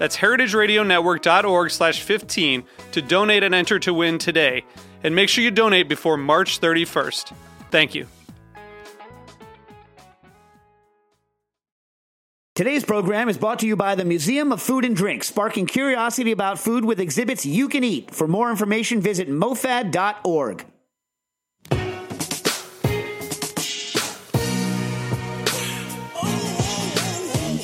That's heritageradionetwork.org slash 15 to donate and enter to win today. And make sure you donate before March 31st. Thank you. Today's program is brought to you by the Museum of Food and Drink, sparking curiosity about food with exhibits you can eat. For more information, visit mofad.org.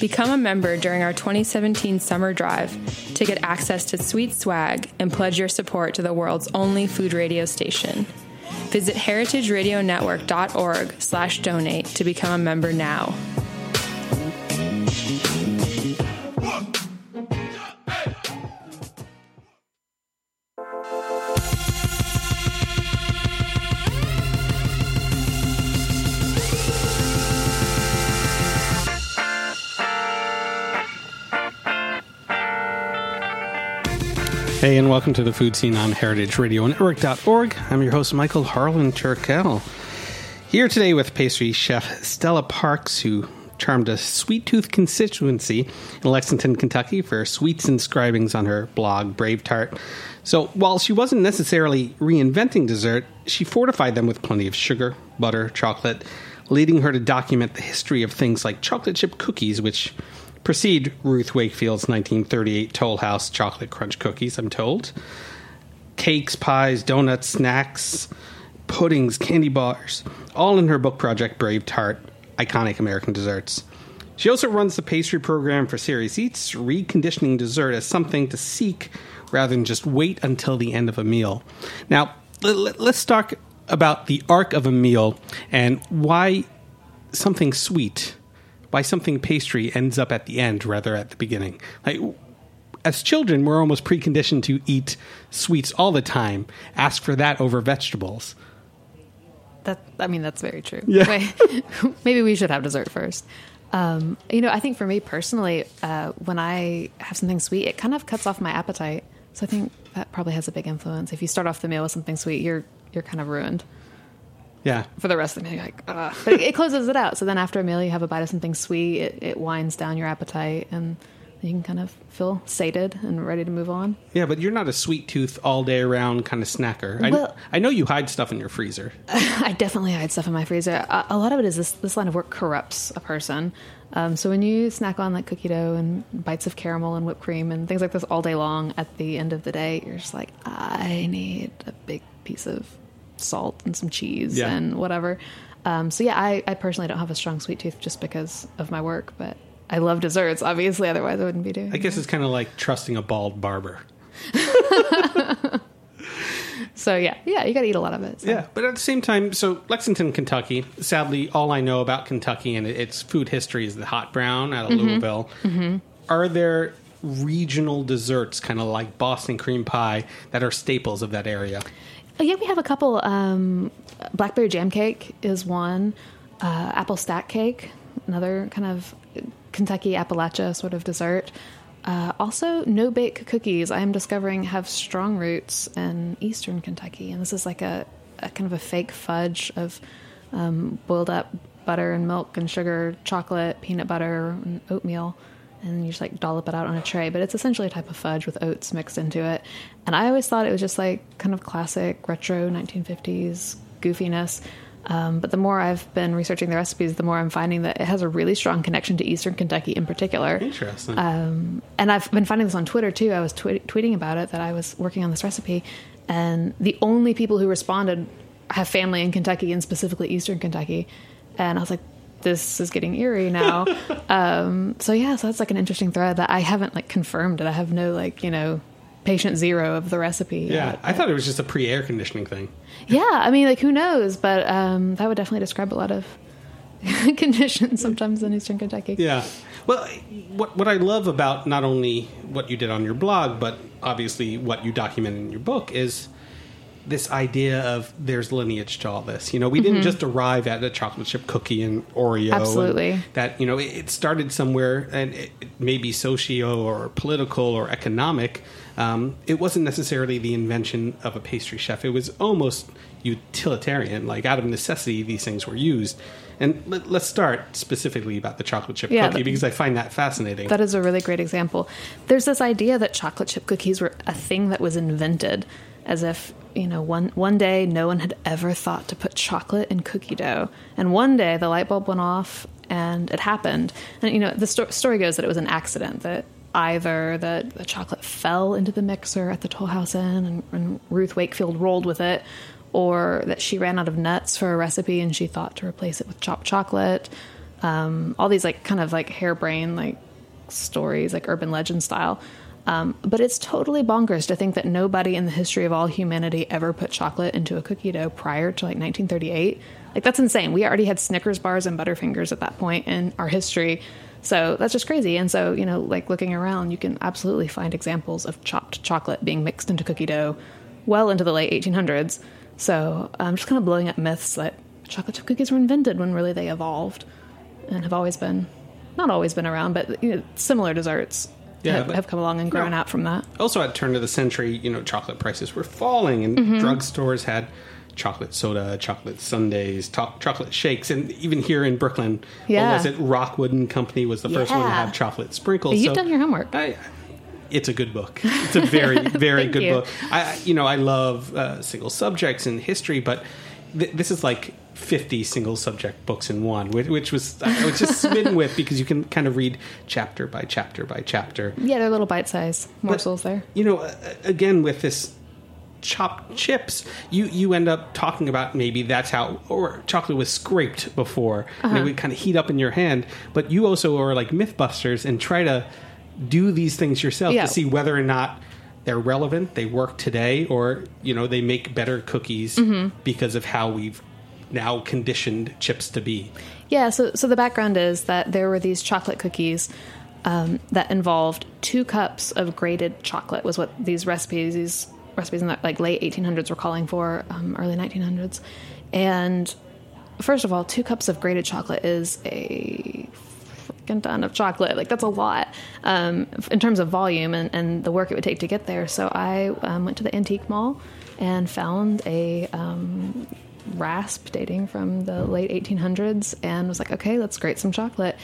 Become a member during our 2017 summer drive to get access to sweet swag and pledge your support to the world's only food radio station. Visit heritageradionetwork.org slash donate to become a member now. Hey, and welcome to the Food Seen on heritageradionetwork.org. I'm your host, Michael Harlan Turkell. Here today with pastry chef Stella Parks, who charmed a sweet tooth constituency in Lexington, Kentucky for sweets inscribings on her blog, BraveTart. So while she wasn't necessarily reinventing dessert, she fortified them with plenty of sugar, butter, chocolate, leading her to document the history of things like chocolate chip cookies, which precede Ruth Wakefield's 1938 Toll House chocolate crunch cookies, I'm told. Cakes, pies, donuts, snacks, puddings, candy bars, all in her book project BraveTart, Iconic American Desserts. She also runs the pastry program for Serious Eats, reconditioning dessert as something to seek rather than just wait until the end of a meal. Now, let's talk about the arc of a meal and why something sweet why something pastry ends up at the end rather at the beginning. Like as children, we're almost preconditioned to eat sweets all the time. Ask for that over vegetables. That I mean, that's very true. Yeah. Maybe we should have dessert first. Um, you know, I think for me personally, uh, when I have something sweet, it kind of cuts off my appetite. So I think that probably has a big influence. If you start off the meal with something sweet, you're you're kind of ruined. Yeah. For the rest of the meal, like, Ugh. but it, it, closes it out. So then after a meal, you have a bite of something sweet. It, it winds down your appetite, and you can kind of feel sated and ready to move on. Yeah, but you're not a sweet tooth all day around kind of snacker. Well, I, I know you hide stuff in your freezer. I definitely hide stuff in my freezer. A, a lot of it is this, this line of work corrupts a person. Um, so when you snack on like cookie dough and bites of caramel and whipped cream and things like this all day long, at the end of the day, you're just like, I need a big piece of salt and some cheese yeah. and whatever. Um, so yeah, I, I personally don't have a strong sweet tooth just because of my work, but I love desserts. Obviously, otherwise I wouldn't be doing. I guess it. it's kind of like trusting a bald barber. so yeah, yeah, you got to eat a lot of it. So. Yeah, but at the same time, so Lexington, Kentucky. Sadly, all I know about Kentucky and its food history is the hot brown out of mm-hmm. Louisville. Mm-hmm. Are there regional desserts, kind of like Boston cream pie, that are staples of that area? Yeah, we have a couple. Um, blackberry jam cake is one. Uh, apple stack cake, another kind of Kentucky Appalachia sort of dessert. Uh, also, no bake cookies. I am discovering have strong roots in Eastern Kentucky, and this is like a, a kind of a fake fudge of um, boiled up butter and milk and sugar, chocolate, peanut butter, and oatmeal. And you just like dollop it out on a tray. But it's essentially a type of fudge with oats mixed into it. And I always thought it was just like kind of classic retro 1950s goofiness. Um, but the more I've been researching the recipes, the more I'm finding that it has a really strong connection to Eastern Kentucky in particular. Interesting. Um, and I've been finding this on Twitter too. I was twe- tweeting about it that I was working on this recipe, and the only people who responded have family in Kentucky and specifically Eastern Kentucky. And I was like, this is getting eerie now. um, so yeah, so that's like an interesting thread that I haven't like confirmed. I have no like you know patient zero of the recipe. yeah, yet, I thought it was just a pre-air conditioning thing. yeah, I mean, like who knows? But um, that would definitely describe a lot of conditions sometimes in Eastern Kentucky. Yeah. Well, what what I love about not only what you did on your blog, but obviously what you document in your book is this idea of there's lineage to all this. You know, we didn't just arrive at a chocolate chip cookie and Oreo. and Absolutely. that you know, it, it started somewhere, and it, it may be socio or political or economic. Um, it wasn't necessarily the invention of a pastry chef. It was almost utilitarian. Like out of necessity, these things were used. And let, let's start specifically about the chocolate chip Yeah, cookie because I find that fascinating. That is a really great example. There's this idea that chocolate chip cookies were a thing that was invented, as if you know one one day no one had ever thought to put chocolate in cookie dough, and one day the light bulb went off and it happened. And you know the sto- story goes that it was an accident that either the, the chocolate fell into the mixer at the Toll House Inn and, and Ruth Wakefield rolled with it, or that she ran out of nuts for a recipe and she thought to replace it with chopped chocolate. Um, all these like kind of like harebrained like stories, like urban legend style. Um, but it's totally bonkers to think that nobody in the history of all humanity ever put chocolate into a cookie dough prior to like 1938. Like that's insane. We already had Snickers bars and Butterfingers at that point in our history. So that's just crazy. And so, you know, like looking around, you can absolutely find examples of chopped chocolate being mixed into cookie dough well into the late 1800s. So I'm just kind of blowing up myths that chocolate chip cookies were invented when really they evolved and have always been, not always been around, but you know, similar desserts Yeah, have, but- have come along and grown No. out from that. also at turn of the century, you know, chocolate prices were falling, and Mm-hmm. drugstores had chocolate soda, chocolate sundaes, to- chocolate shakes, and even here in Brooklyn, what Yeah. was it Rockwood and Company was the first one to have chocolate sprinkles. You've done your homework. I, it's a good book. It's a very, very good you. book. I, I- you know, I love uh, single subjects in history, but th- this is like 50 single subject books in one, which, which was I was just smitten with because you can kind of read chapter by chapter by chapter. Yeah, they're little bite size morsels there. You know, uh, again with this chopped chips, you you end up talking about maybe that's how or chocolate was scraped before, and Uh-huh. it would kind of heat up in your hand. But you also are like MythBusters and try to do these things yourself Yeah. to see whether or not they're relevant, they work today, or you know they make better cookies Mm-hmm. because of how we've now conditioned chips to be. Yeah, so so the background is that there were these chocolate cookies um, that involved two cups of grated chocolate was what these recipes these recipes in the like late 1800s were calling for, um, early 1900s, and first of all, two cups of grated chocolate is a freaking ton of chocolate. Like that's a lot um, in terms of volume and, and the work it would take to get there. So I um, went to the antique mall and found a um, rasp dating from the late 1800s and was like, okay, let's grate some chocolate.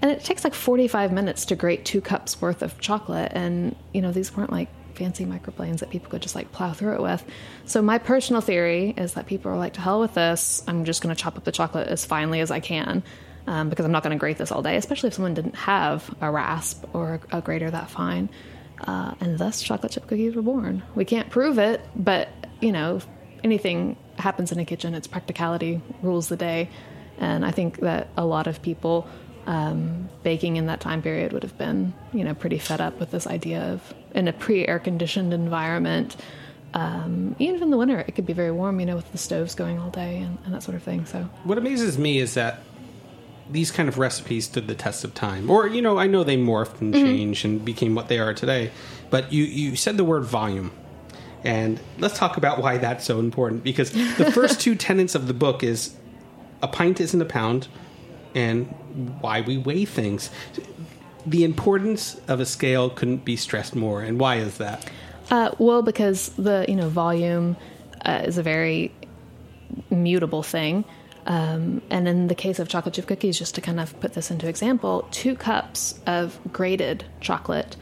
And it takes like 45 minutes to grate two cups worth of chocolate. And, you know, these weren't like fancy microplanes that people could just like plow through it with. So my personal theory is that people are like, to hell with this. I'm just going to chop up the chocolate as finely as I can. Um, because I'm not going to grate this all day, especially if someone didn't have a rasp or a, a grater that fine. Uh, and thus, chocolate chip cookies were born. We can't prove it, but you know, anything happens in a kitchen, its practicality rules the day. And I think that a lot of people um, baking in that time period would have been, you know, pretty fed up with this idea of in a pre-air conditioned environment. Um, even in the winter, it could be very warm, you know, with the stoves going all day and, and that sort of thing. So What amazes me is that these kind of recipes stood the test of time. Or, you know, I know they morphed and changed and became what they are today. But you, you said the word volume. And let's talk about why that's so important. Because the first two tenets of the book is a pint isn't a pound and why we weigh things. The importance of a scale couldn't be stressed more. And why is that? Uh, well, because the you know volume uh, is a very mutable thing. Um, and in the case of chocolate chip cookies, just to kind of put this into example, two cups of grated chocolate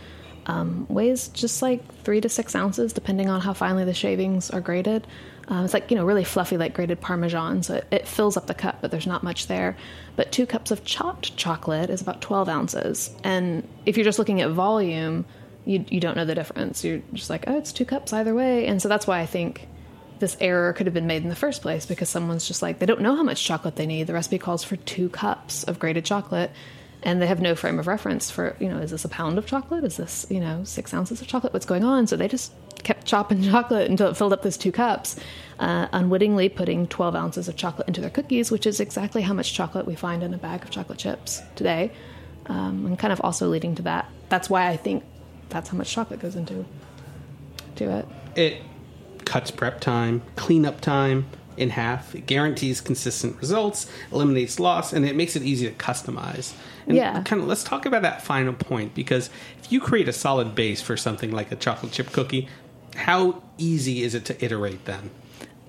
um, weighs just like three to six ounces, depending on how finely the shavings are grated. Um, it's like, you know, really fluffy, like grated Parmesan. So it, it, fills up the cup, but there's not much there. But two cups of chopped chocolate is about 12 ounces. And if you're just looking at volume, you, you don't know the difference. You're just like, oh, it's two cups either way. And so that's why I think this error could have been made in the first place because someone's just like, they don't know how much chocolate they need. The recipe calls for two cups of grated chocolate and they have no frame of reference for you know is this a pound of chocolate? Is this you know six ounces of chocolate? What's going on? So they just kept chopping chocolate until it filled up those two cups uh, unwittingly putting 12 ounces of chocolate into their cookies which is exactly how much chocolate we find in a bag of chocolate chips today um, and kind of also leading to that. That's why i think that's how much chocolate goes into to it. It cuts prep time cleanup time in half. It guarantees consistent results, eliminates loss, and it makes it easy to customize. And yeah. Kind of let's talk about that final point because if you create a solid base for something like a chocolate chip cookie, how easy is it to iterate then?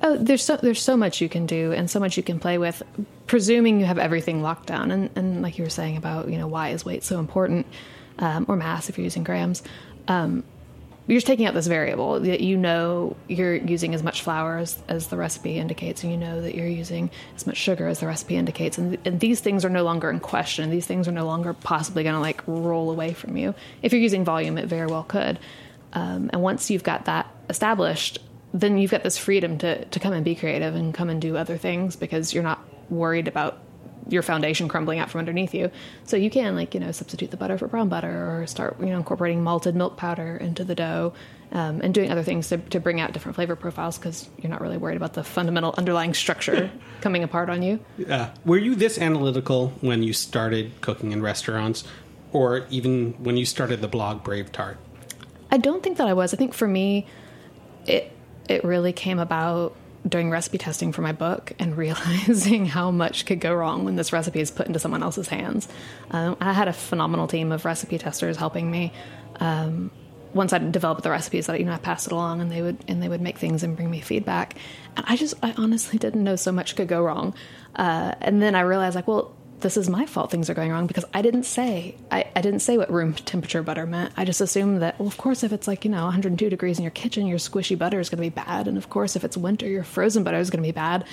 Oh, there's so there's so much you can do and so much you can play with, presuming you have everything locked down. And and like you were saying about you know why is weight so important, um, or mass if you're using grams. Um, you're just taking out this variable that you know you're using as much flour as, as the recipe indicates, and you know that you're using as much sugar as the recipe indicates, and, and these things are no longer in question. These things are no longer possibly going to like roll away from you. If you're using volume, it very well could. Um, and once you've got that established, then you've got this freedom to to come and be creative and come and do other things because you're not worried about your foundation crumbling out from underneath you. So you can like you know substitute the butter for brown butter, or start you know incorporating malted milk powder into the dough, um, and doing other things to, to bring out different flavor profiles because you're not really worried about the fundamental underlying structure coming apart on you. Yeah. Were you this analytical when you started cooking in restaurants, or even when you started the blog BraveTart? I don't think that I was. I think for me, it it really came about doing recipe testing for my book and realizing how much could go wrong when this recipe is put into someone else's hands. Um, I had a phenomenal team of recipe testers helping me. Um, once I developed the recipes, that you know, I passed it along, and they would and they would make things and bring me feedback. And I just, I honestly didn't know so much could go wrong. Uh, and then I realized, like, well, this is my fault things are going wrong because I didn't say I, I didn't say what room temperature butter meant. I just assumed that well of course if it's like, you know, 102 degrees in your kitchen, your squishy butter is going to be bad and of course if it's winter, your frozen butter is going to be bad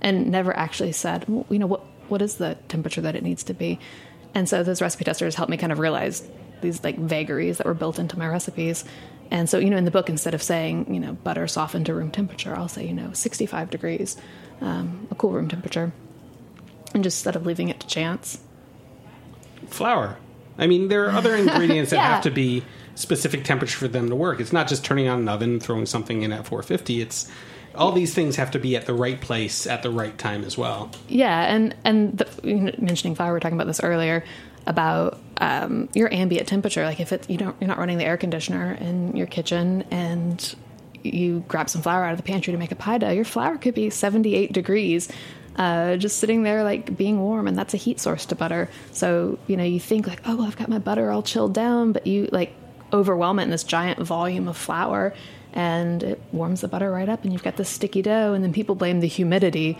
and never actually said, well, you know, what what is the temperature that it needs to be? And so those recipe testers helped me kind of realize these like vagaries that were built into my recipes. And so, you know, in the book, instead of saying, you know, butter softened to room temperature, I'll say, you know, 65 degrees, um, a cool room temperature and just instead of leaving it to chance. Flour. I mean, there are other ingredients that Yeah. have to be specific temperature for them to work. It's not just turning on an oven, throwing something in at 450. It's all these things have to be at the right place at the right time as well. Yeah, and and the, mentioning flour, we were talking about this earlier about um, your ambient temperature. Like if it you don't you're not running the air conditioner in your kitchen and you grab some flour out of the pantry to make a pie dough, your flour could be 78 degrees. Uh, just sitting there like being warm and that's a heat source to butter so you know you think like oh well i've got my butter all chilled down but you like overwhelm it in this giant volume of flour and it warms the butter right up and you've got this sticky dough and then people blame the humidity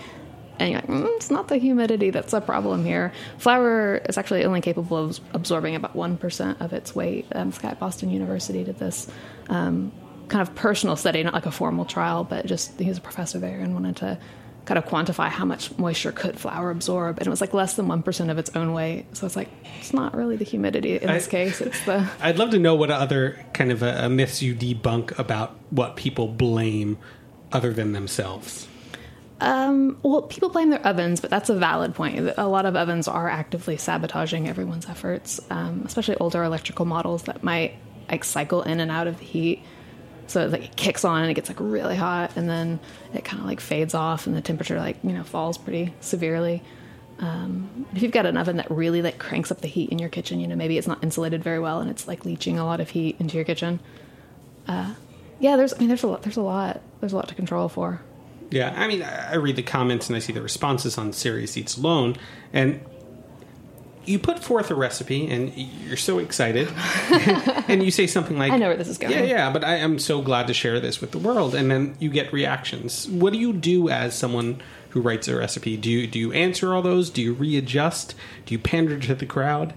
and you're like, mm, it's not the humidity that's a problem here. Flour is actually only capable of absorbing about 1% of its weight. Um, at Boston University did this um, kind of personal study, not like a formal trial, but just he was a professor there and wanted to kind of quantify how much moisture could flour absorb. And it was like less than 1% of its own weight. So it's like, it's not really the humidity in this I- case, it's the. I'd love to know what other kind of uh myths you debunk about what people blame other than themselves. Um, well, people blame their ovens, but that's a valid point. A lot of ovens are actively sabotaging everyone's efforts, um, especially older electrical models that might like cycle in and out of the heat. So like it kicks on and it gets like really hot, and then it kind of like fades off, and the temperature like you know falls pretty severely. Um, if you've got an oven that really like cranks up the heat in your kitchen, you know maybe it's not insulated very well, and it's like leaching a lot of heat into your kitchen. Uh, yeah, there's I mean there's a lot there's a lot there's a lot to control for. Yeah, I mean, I read the comments and I see the responses on Serious Eats Alone, and you put forth a recipe and you're so excited, and you say something like, I know where this is going. Yeah, yeah, but I am so glad to share this with the world. And then you get reactions. What do you do as someone who writes a recipe? Do you do you answer all those? Do you readjust? Do you pander to the crowd?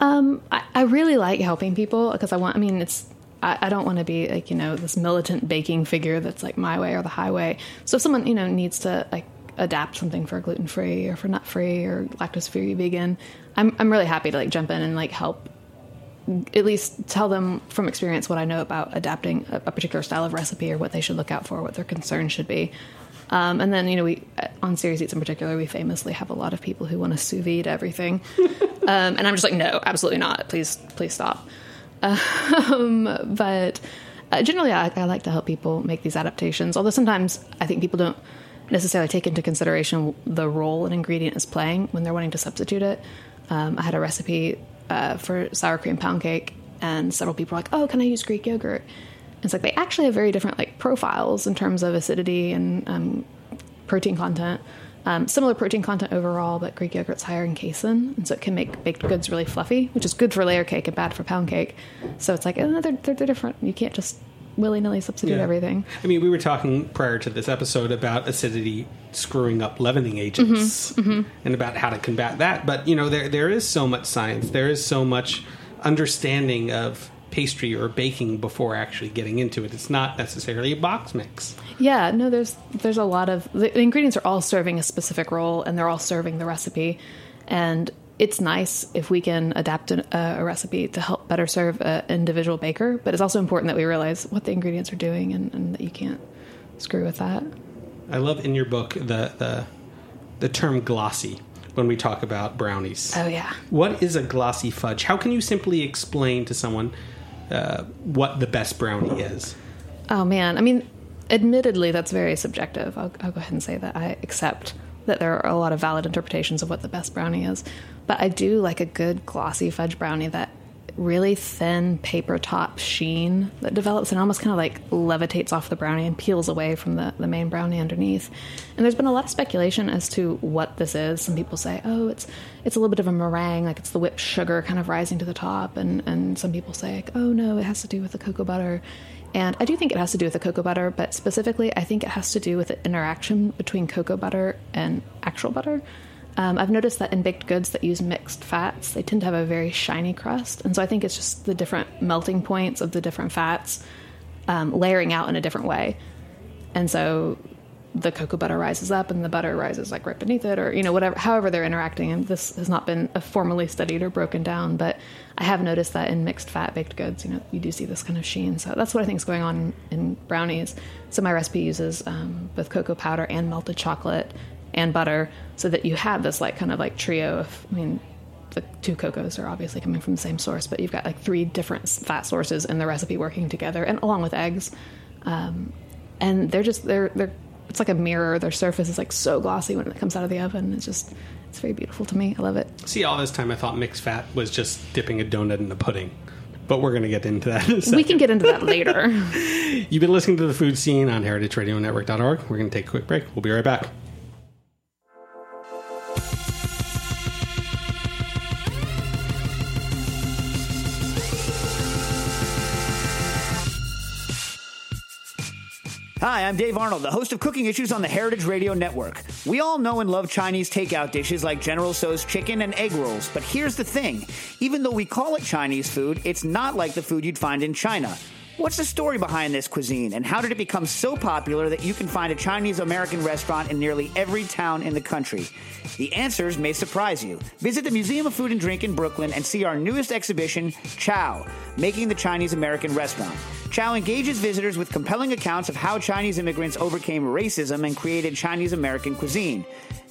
Um, I, I really like helping people because I want. I mean, it's. I, I don't want to be like you know this militant baking figure that's like my way or the highway. So if someone you know needs to like adapt something for gluten free or for nut free or lactose free vegan, I'm I'm really happy to like jump in and like help at least tell them from experience what I know about adapting a, a, particular style of recipe or what they should look out for, what their concerns should be. Um, and then, you know, we on Serious Eats in particular, we famously have a lot of people who want to sous vide everything, um, and I'm just like, no, absolutely not. Please, please stop. Um, but uh, generally, I, I like to help people make these adaptations. Although sometimes I think people don't necessarily take into consideration the role an ingredient is playing when they're wanting to substitute it. Um, I had a recipe uh, for sour cream pound cake, and several people were like, "Oh, can I use Greek yogurt?" It's like they actually have very different like profiles in terms of acidity and um, protein content. Um, similar protein content overall, but Greek yogurt's higher in casein, and so it can make baked goods really fluffy, which is good for layer cake and bad for pound cake. So it's like oh, they're, they're, they're different. You can't just willy nilly substitute yeah. everything. I mean, we were talking prior to this episode about acidity screwing up leavening agents mm-hmm, mm-hmm. and about how to combat that. But you know, there there is so much science. There is so much understanding of pastry or baking before actually getting into it. It's not necessarily a box mix. Yeah, no, there's there's a lot of the ingredients are all serving a specific role and they're all serving the recipe. And it's nice if we can adapt a, a recipe to help better serve an individual baker, but it's also important that we realize what the ingredients are doing and, and that you can't screw with that. I love in your book the the the term glossy when we talk about brownies. Oh yeah. What is a glossy fudge? How can you simply explain to someone uh, what the best brownie is? Oh man, I mean, admittedly, that's very subjective. I'll, I'll go ahead and say that I accept that there are a lot of valid interpretations of what the best brownie is. But I do like a good glossy fudge brownie that really thin paper top sheen that develops and almost kind of like levitates off the brownie and peels away from the, the main brownie underneath. And there's been a lot of speculation as to what this is. Some people say, oh, it's it's a little bit of a meringue, like it's the whipped sugar kind of rising to the top. And, and some people say, like, oh, no, it has to do with the cocoa butter. And I do think it has to do with the cocoa butter, but specifically, I think it has to do with the interaction between cocoa butter and actual butter. Um, I've noticed that in baked goods that use mixed fats, they tend to have a very shiny crust. And so I think it's just the different melting points of the different fats um, layering out in a different way. And so the cocoa butter rises up and the butter rises like right beneath it or you know whatever however they're interacting and this has not been formally studied or broken down but i have noticed that in mixed fat baked goods you know you do see this kind of sheen so that's what i think is going on in brownies so my recipe uses um, both cocoa powder and melted chocolate and butter so that you have this like kind of like trio of i mean the two cocos are obviously coming from the same source but you've got like three different fat sources in the recipe working together and along with eggs um, and they're just they're they're it's like a mirror. Their surface is like so glossy when it comes out of the oven. It's just it's very beautiful to me. I love it. See, all this time I thought mixed fat was just dipping a donut in a pudding. But we're going to get into that. we can get into that later. You've been listening to the Food Seen on heritageradionetwork.org. We're going to take a quick break. We'll be right back. Hi, I'm Dave Arnold, the host of Cooking Issues on the Heritage Radio Network. We all know and love Chinese takeout dishes like General Tso's chicken and egg rolls, but here's the thing even though we call it Chinese food, it's not like the food you'd find in China. What's the story behind this cuisine, and how did it become so popular that you can find a Chinese American restaurant in nearly every town in the country? The answers may surprise you. Visit the Museum of Food and Drink in Brooklyn and see our newest exhibition, Chow, Making the Chinese American Restaurant. Chow engages visitors with compelling accounts of how Chinese immigrants overcame racism and created Chinese American cuisine.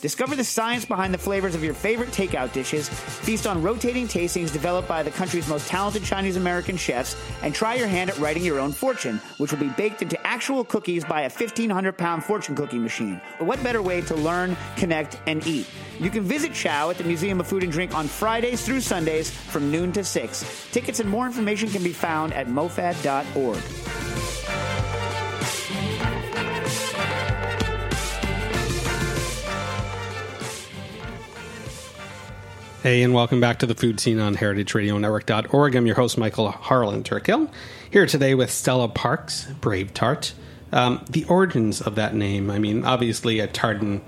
Discover the science behind the flavors of your favorite takeout dishes, feast on rotating tastings developed by the country's most talented Chinese American chefs, and try your hand at writing your own fortune, which will be baked into actual cookies by a 1,500 pound fortune cookie machine. What better way to learn, connect, and eat? You can visit Chow at the Museum of Food and Drink on Fridays through Sundays from noon to 6. Tickets and more information can be found at mofad.org. Hey, and welcome back to the Food Seen on heritageradionetwork.org. I'm your host, Michael Harlan Turkell, here today with Stella Parks, BraveTart. Um, the origins of that name, I mean, obviously a tartan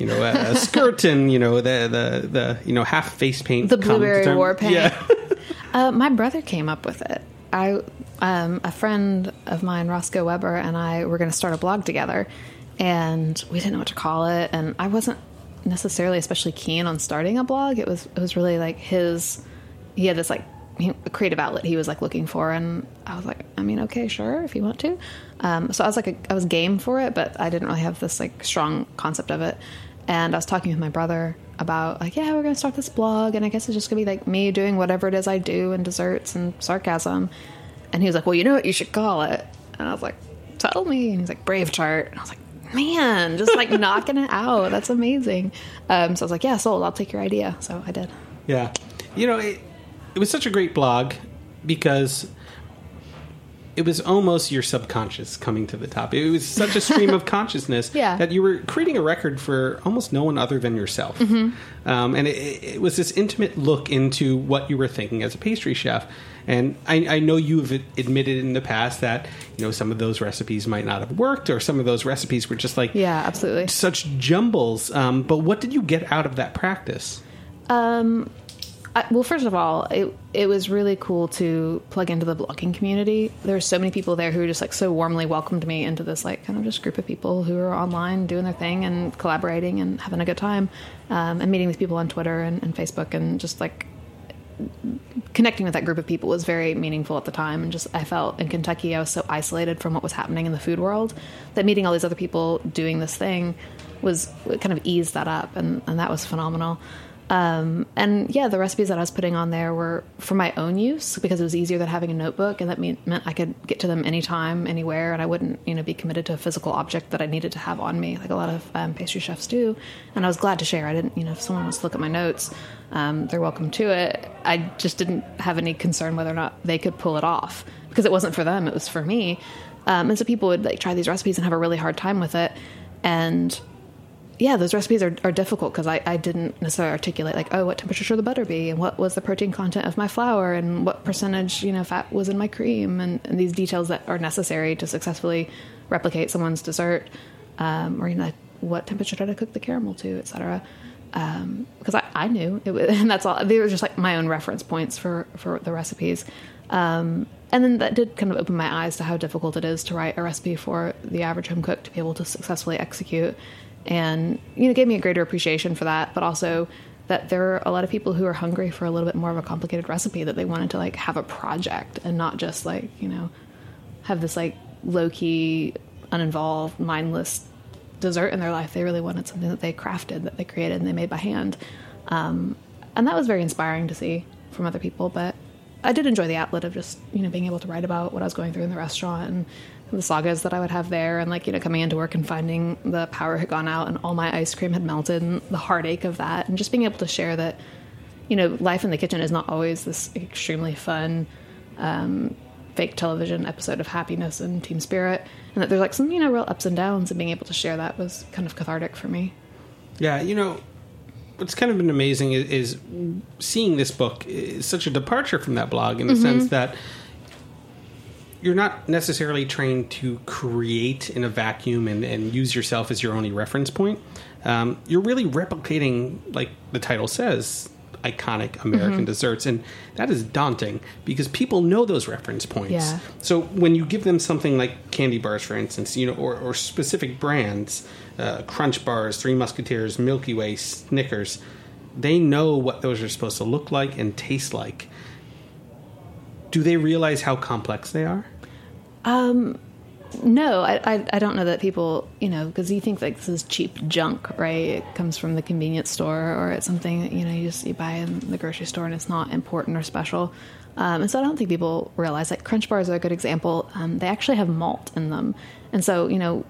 you know, a, a skirt and you know the the the you know half face paint. The blueberry term- war paint. Yeah. Uh, my brother came up with it. I, um, a friend of mine, Roscoe Weber, and I were going to start a blog together, and we didn't know what to call it. And I wasn't necessarily especially keen on starting a blog. It was it was really like his. He had this like creative outlet he was like looking for, and I was like, I mean, okay, sure, if you want to. Um, so I was like, a, I was game for it, but I didn't really have this like strong concept of it. And I was talking with my brother about like, yeah, we're gonna start this blog, and I guess it's just gonna be like me doing whatever it is I do and desserts and sarcasm. And he was like, well, you know what you should call it? And I was like, tell me. And he's like, BraveTart. And I was like, man, just like knocking it out. That's amazing. Um, so I was like, yeah, sold. I'll take your idea. So I did. Yeah. You know, it, it was such a great blog because it was almost your subconscious coming to the top. It was such a stream of consciousness Yeah. that you were creating a record for almost no one other than yourself. Um, and it, it was this intimate look into what you were thinking as a pastry chef. And I, I know you have admitted in the past that you know some of those recipes might not have worked, or some of those recipes were just like Yeah, absolutely. such jumbles. Um, but what did you get out of that practice? Um, I, well, first of all, it it was really cool to plug into the blogging community. There were so many people there who just like so warmly welcomed me into this like kind of just group of people who are online doing their thing and collaborating and having a good time, um, and meeting these people on Twitter and, and Facebook and just like connecting with that group of people was very meaningful at the time and just i felt in kentucky i was so isolated from what was happening in the food world that meeting all these other people doing this thing was kind of eased that up and, and that was phenomenal um, and yeah the recipes that i was putting on there were for my own use because it was easier than having a notebook and that mean, meant i could get to them anytime anywhere and i wouldn't you know be committed to a physical object that i needed to have on me like a lot of um, pastry chefs do. And i was glad to share. I didn't you know if someone wants to look at my notes um, they're welcome to it. I just didn't have any concern whether or not they could pull it off because it wasn't for them it was for me. Um, and so people would like try these recipes and have a really hard time with it. And yeah, those recipes are, are difficult because I, I didn't necessarily articulate like, oh, what temperature should the butter be, and what was the protein content of my flour, and what percentage you know fat was in my cream, and, and these details that are necessary to successfully replicate someone's dessert, um, or you know what temperature did I cook the caramel to, etc. Because I, I knew it was, and that's all. They were just like my own reference points for for the recipes. Um, and then that did kind of open my eyes to how difficult it is to write a recipe for the average home cook to be able to successfully execute and you know gave me a greater appreciation for that but also that there are a lot of people who are hungry for a little bit more of a complicated recipe that they wanted to like have a project and not just like you know have this like low-key uninvolved mindless dessert in their life. They really wanted something that they crafted that they created and they made by hand. Um, and that was very inspiring to see from other people but i did enjoy the outlet of just you know being able to write about what i was going through in the restaurant and the sagas that I would have there, and like you know coming into work and finding the power had gone out and all my ice cream had melted, and the heartache of that, and just being able to share that, you know, life in the kitchen is not always this extremely fun, um, fake television episode of happiness and team spirit, and that there's like some you know real ups and downs, and being able to share that was kind of cathartic for me. Yeah, you know, what's kind of been amazing is, is seeing this book is such a departure from that blog in the sense that you're not necessarily trained to create in a vacuum and, and use yourself as your only reference point. Um, you're really replicating, like the title says, iconic American desserts, and that is daunting because people know those reference points. Yeah. So when you give them something like candy bars, for instance, you know, or, or specific brands, uh, Crunch bars, Three Musketeers, Milky Way, Snickers, they know what those are supposed to look like and taste like. Do they realize how complex they are? No, I, I, I don't know that people, you know, because you think like this is cheap junk, right? It comes from the convenience store or it's something that, you know, you just you buy in the grocery store and it's not important or special. Um, and so I don't think people realize like Crunch bars are a good example. Um, they actually have malt in them. And so, you know,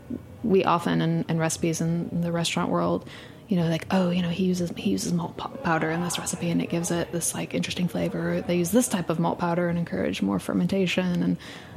we often in, in recipes in the restaurant world, you know, like oh, you know, he uses he uses malt powder in this recipe, and it gives it this like interesting flavor. They use this type of malt powder and encourage more fermentation, and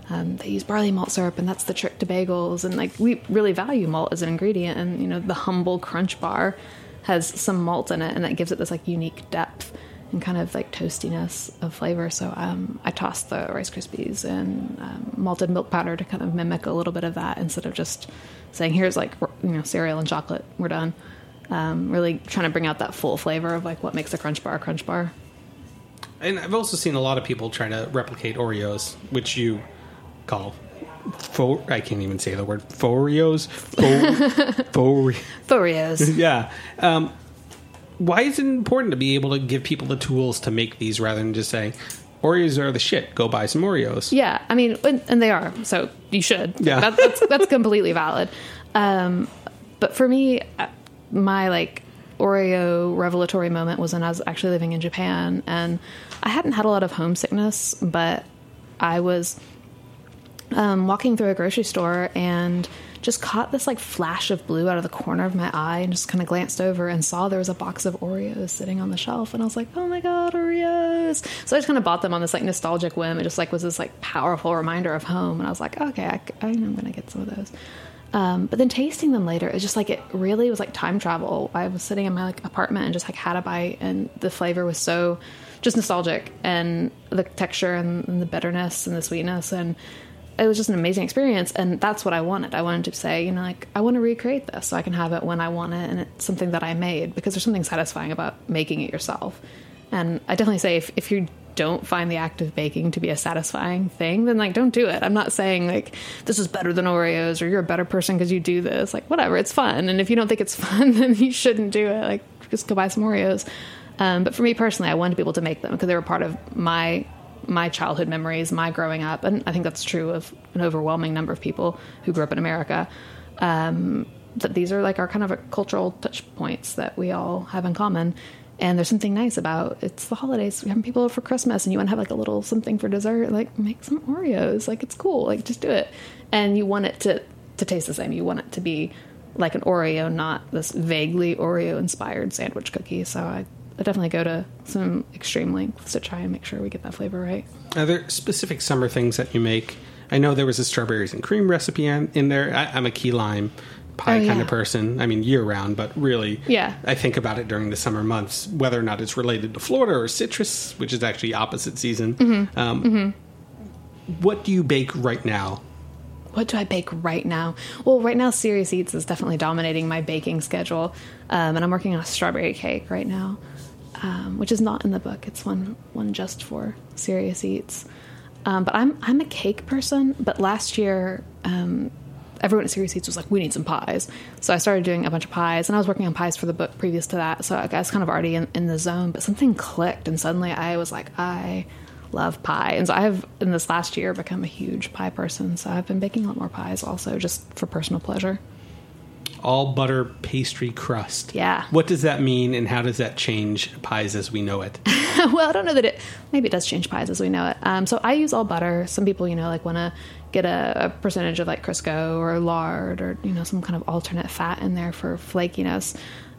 um, they use barley malt syrup, and that's the trick to bagels. And like we really value malt as an ingredient, and you know, the humble Crunch bar has some malt in it, and that gives it this like unique depth and kind of like toastiness of flavor. So um, I tossed the Rice Krispies and um, malted milk powder to kind of mimic a little bit of that instead of just saying, "Here's like you know cereal and chocolate, we're done." Um, really trying to bring out that full flavor of like what makes a crunch bar a crunch bar. And I've also seen a lot of people trying to replicate Oreos, which you call fo- I can't even say the word Fauxreos. Fo- fo- Oreos. yeah. Um, why is it important to be able to give people the tools to make these rather than just saying Oreos are the shit? Go buy some Oreos. Yeah, I mean, and and they are. So you should. Yeah. that, that's that's completely valid. Um, but for me, uh, my like Oreo revelatory moment was when I was actually living in Japan, and I hadn't had a lot of homesickness, but I was um, walking through a grocery store and just caught this like flash of blue out of the corner of my eye and just kind of glanced over and saw there was a box of Oreos sitting on the shelf and I was like, oh my god, Oreos! So I just kind of bought them on this like nostalgic whim. It just like was this like powerful reminder of home, and I was like, okay, I, I am gonna get some of those. Um, but then tasting them later, it's just like it really was like time travel. I was sitting in my like apartment and just like had a bite, and the flavor was so just nostalgic, and the texture and, and the bitterness and the sweetness, and it was just an amazing experience. And that's what I wanted. I wanted to say, you know, like I want to recreate this so I can have it when I want it, and it's something that I made because there's something satisfying about making it yourself. And I definitely say if if you don't find the act of baking to be a satisfying thing, then like don't do it. I'm not saying like this is better than Oreos or you're a better person because you do this. Like whatever, it's fun. And if you don't think it's fun, then you shouldn't do it. Like just go buy some Oreos. Um, but for me personally, I wanted to be able to make them because they were part of my my childhood memories, my growing up, and I think that's true of an overwhelming number of people who grew up in America. Um, that these are like our kind of cultural touch points that we all have in common. And there's something nice about it's the holidays. We're having people for Christmas, and you want to have like a little something for dessert. Like make some Oreos. Like it's cool. Like just do it. And you want it to to taste the same. You want it to be like an Oreo, not this vaguely Oreo inspired sandwich cookie. So I, I definitely go to some extreme lengths to try and make sure we get that flavor right. Are there specific summer things that you make? I know there was a strawberries and cream recipe in there. I, I'm a key lime pie Oh, kind yeah. of person. I mean, year round, but really, Yeah. I think about it during the summer months, whether or not it's related to Florida or citrus, which is actually opposite season. Mm-hmm. Um, What do you bake right now? What do I bake right now? Well, right now, Serious Eats is definitely dominating my baking schedule, um, and I'm working on a strawberry cake right now, um, which is not in the book. It's one one just for Serious Eats. Um, but I'm I'm a cake person. But last year, um, everyone at Serious Eats was like, "We need some pies," so I started doing a bunch of pies, and I was working on pies for the book previous to that. So I was kind of already in, in the zone. But something clicked, and suddenly I was like, I love pie. And so I have, in this last year, become a huge pie person. So I've been baking a lot more pies also just for personal pleasure. All butter pastry crust. Yeah. What does that mean, and how does that change pies as we know it? well, I don't know that it, maybe it does change pies as we know it. Um, so I use all butter. Some people, you know, like want to get a, a percentage of like Crisco or lard or, you know, some kind of alternate fat in there for flakiness.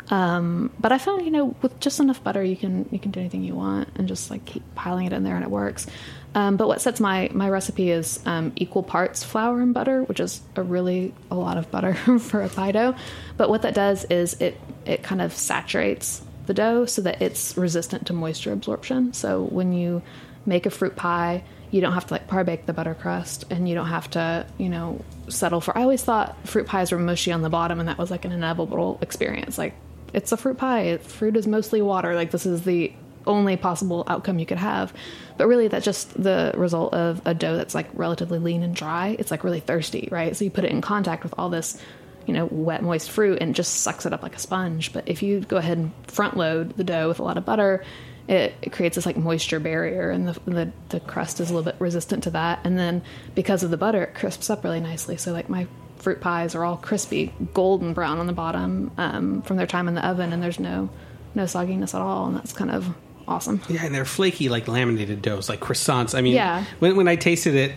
Um, but I found, you know, with just enough butter, you can you can do anything you want and just like keep piling it in there and it works. Um, but what sets my my recipe is um, equal parts flour and butter, which is a really a lot of butter for a pie dough. But what that does is it it kind of saturates the dough so that it's resistant to moisture absorption. So when you make a fruit pie, you don't have to like par bake the butter crust and you don't have to, you know, settle for I always thought fruit pies were mushy on the bottom and that was like an inevitable experience. Like it's a fruit pie. Fruit is mostly water. Like this is the only possible outcome you could have. But really that's just the result of a dough that's like relatively lean and dry. It's like really thirsty, right? So you put it in contact with all this you know, wet, moist fruit and just sucks it up like a sponge. But if you go ahead and front load the dough with a lot of butter, it, it creates this like moisture barrier and the, the the crust is a little bit resistant to that. And then because of the butter, it crisps up really nicely. So like my fruit pies are all crispy, golden brown on the bottom um, from their time in the oven, and there's no no sogginess at all, and that's kind of awesome. Yeah, and they're flaky like laminated doughs, like croissants. I mean, Yeah. when, when I tasted it,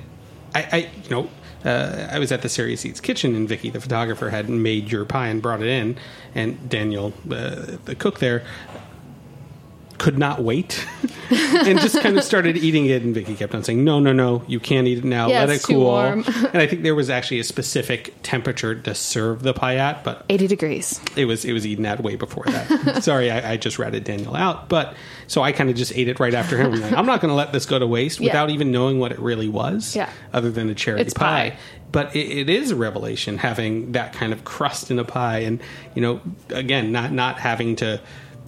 I, I you know, uh, I was at the Serious Eats kitchen, and Vicky, the photographer, had made your pie and brought it in, and Daniel, uh, the cook there, could not wait and just kind of started eating it. And Vicky kept on saying, "No, no, no, you can't eat it now. Yeah, Let it cool." and I think there was actually a specific temperature to serve the pie at, but 80 degrees. it was it was eaten at way before that. Sorry, I, I just ratted Daniel out, but so I kind of just ate it right after him. Like, I'm not going to let this go to waste Yeah. without even knowing what it really was, Yeah. other than a cherry It's pie. pie. But it, it is a revelation having that kind of crust in a pie, and you know, again, not not having to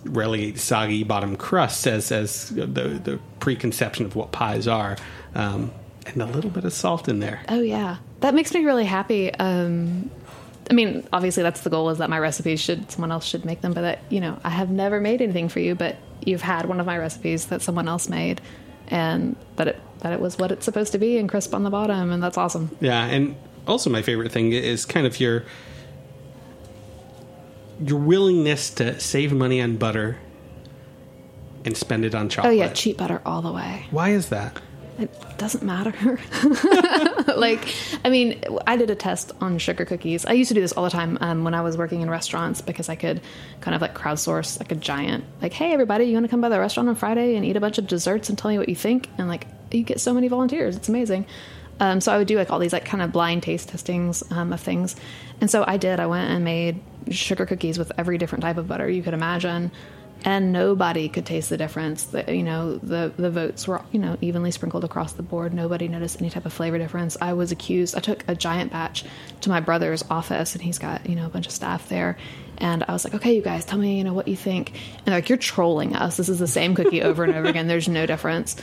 relegate soggy bottom crusts as as the the preconception of what pies are, um, and a little bit of salt in there. Oh yeah, that makes me really happy. Um, I mean, obviously that's the goal is that my recipes should someone else should make them, but that you know I have never made anything for you, but you've had one of my recipes that someone else made, and that it that it was what it's supposed to be and crisp on the bottom, and that's awesome. Yeah, and also my favorite thing is kind of your your willingness to save money on butter and spend it on chocolate. Oh yeah, cheap butter all the way. Why is that? It doesn't matter. like, I mean, I did a test on sugar cookies. I used to do this all the time um, when I was working in restaurants because I could kind of like crowdsource like a giant, like, hey, everybody, you want to come by the restaurant on Friday and eat a bunch of desserts and tell me what you think? And like, you get so many volunteers. It's amazing. Um, so I would do like all these like kind of blind taste testings um, of things. And so I did. I went and made sugar cookies with every different type of butter you could imagine and nobody could taste the difference. The, you know, the the votes were you know evenly sprinkled across the board. Nobody noticed any type of flavor difference. I was accused. I took a giant batch to my brother's office, and he's got you know a bunch of staff there. And I was like, okay, you guys, tell me you know what you think. And they're like, you're trolling us. This is the same cookie over and over again. There's no difference.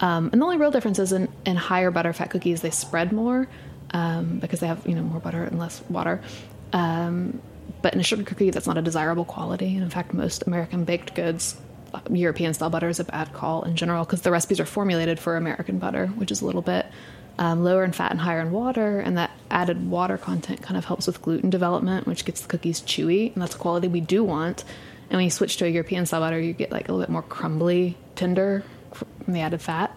Um, and the only real difference is in, in higher butterfat cookies, they spread more um, because they have you know more butter and less water. Um, but in a sugar cookie, that's not a desirable quality. And in fact, most American baked goods, uh, European style butter is a bad call in general because the recipes are formulated for American butter, which is a little bit um, lower in fat and higher in water. And that added water content kind of helps with gluten development, which gets the cookies chewy. And that's a quality we do want. And when you switch to a European style butter, you get like a little bit more crumbly, tender from the added fat.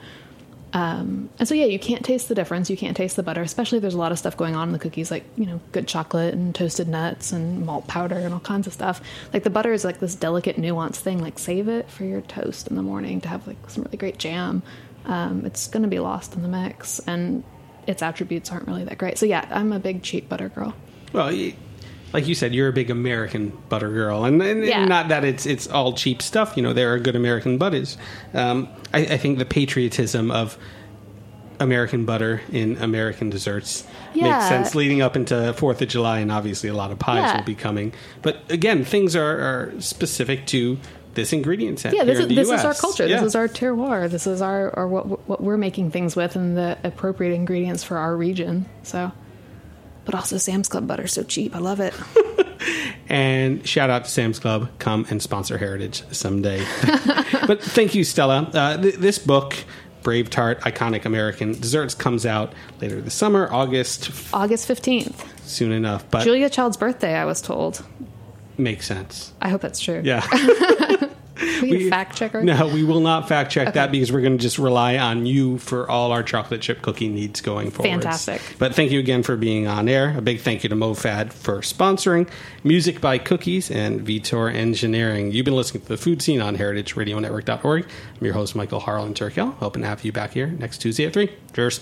Um, and so, yeah, you can't taste the difference. You can't taste the butter, especially if there's a lot of stuff going on in the cookies, like, you know, good chocolate and toasted nuts and malt powder and all kinds of stuff. Like, the butter is like this delicate, nuanced thing. Like, save it for your toast in the morning to have like some really great jam. Um, it's going to be lost in the mix, and its attributes aren't really that great. So, yeah, I'm a big cheap butter girl. Well, like you said, you're a big American butter girl, and, and Yeah. not that it's it's all cheap stuff. You know, there are good American butters. Um, I, I think the patriotism of American butter in American desserts Yeah. makes sense leading up into Fourth of July, and obviously a lot of pies Yeah. will be coming. But again, things are, are specific to this ingredient set. Yeah, this here is this is our culture. Yeah. This is our terroir. This is our or what what we're making things with, and the appropriate ingredients for our region. So, but also Sam's Club butter so cheap. I love it. And shout out to Sam's Club. Come and sponsor Heritage someday. but thank you, Stella. Uh, th- this book, BraveTart Iconic American Desserts, comes out later this summer, August, f- August fifteenth, soon enough. But Julia Child's birthday. I was told. makes sense. I hope that's true. Yeah. we, fact checker. no, we will not fact check that because we're going to just rely on you for all our chocolate chip cookie needs going forward. Fantastic. But thank you again for being on air. A big thank you to MoFad for sponsoring. Music by Cookies and Vitor Engineering. You've been listening to the Food Seen on heritageradionetwork.org. I'm your host, Michael Harlan Turkell. Hoping to have you back here next Tuesday at 3. Cheers.